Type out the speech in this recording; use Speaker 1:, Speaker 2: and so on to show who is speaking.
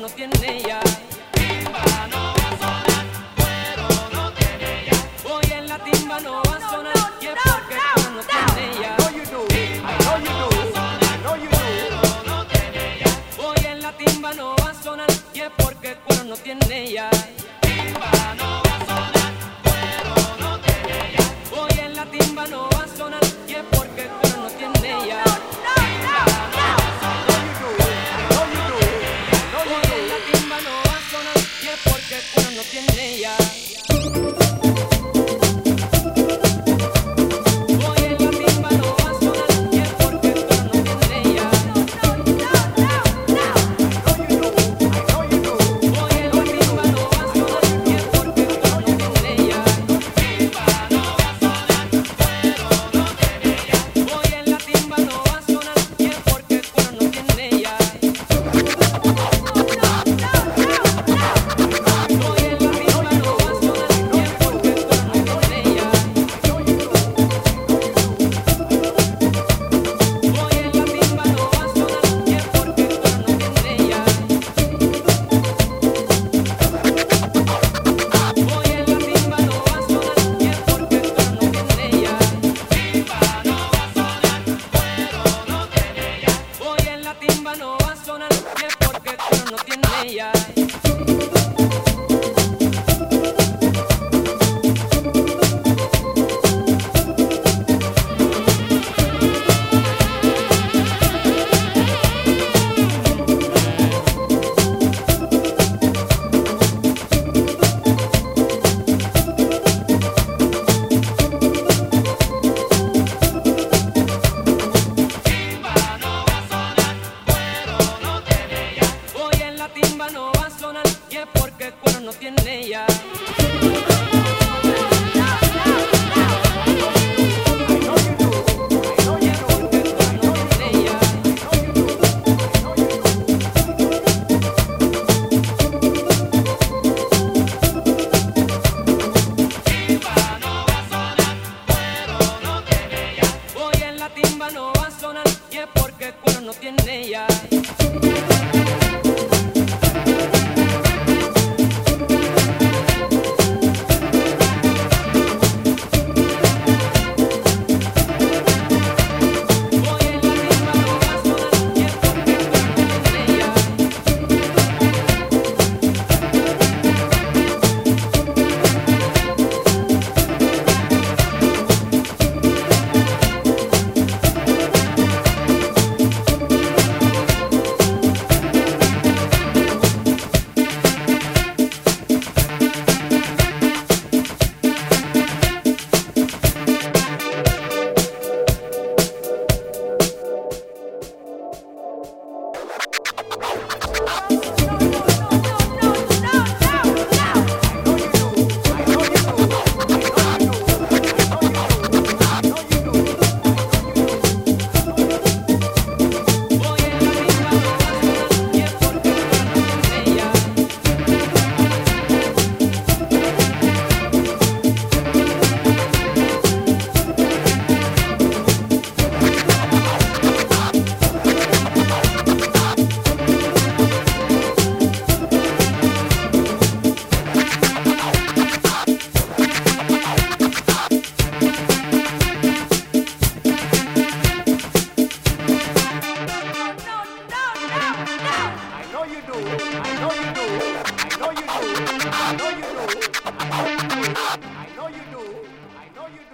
Speaker 1: no tiene ya. No va a sonar, cuero no tiene ya. Hoy en la timba no va a sonar, y es porque no, no, tiene ya. Cuero no tiene ya. Timba no va a sonar. Cuero no tiene ya. Hoy en la timba no va a sonar. Y es porque no tiene ya.
Speaker 2: do. I know you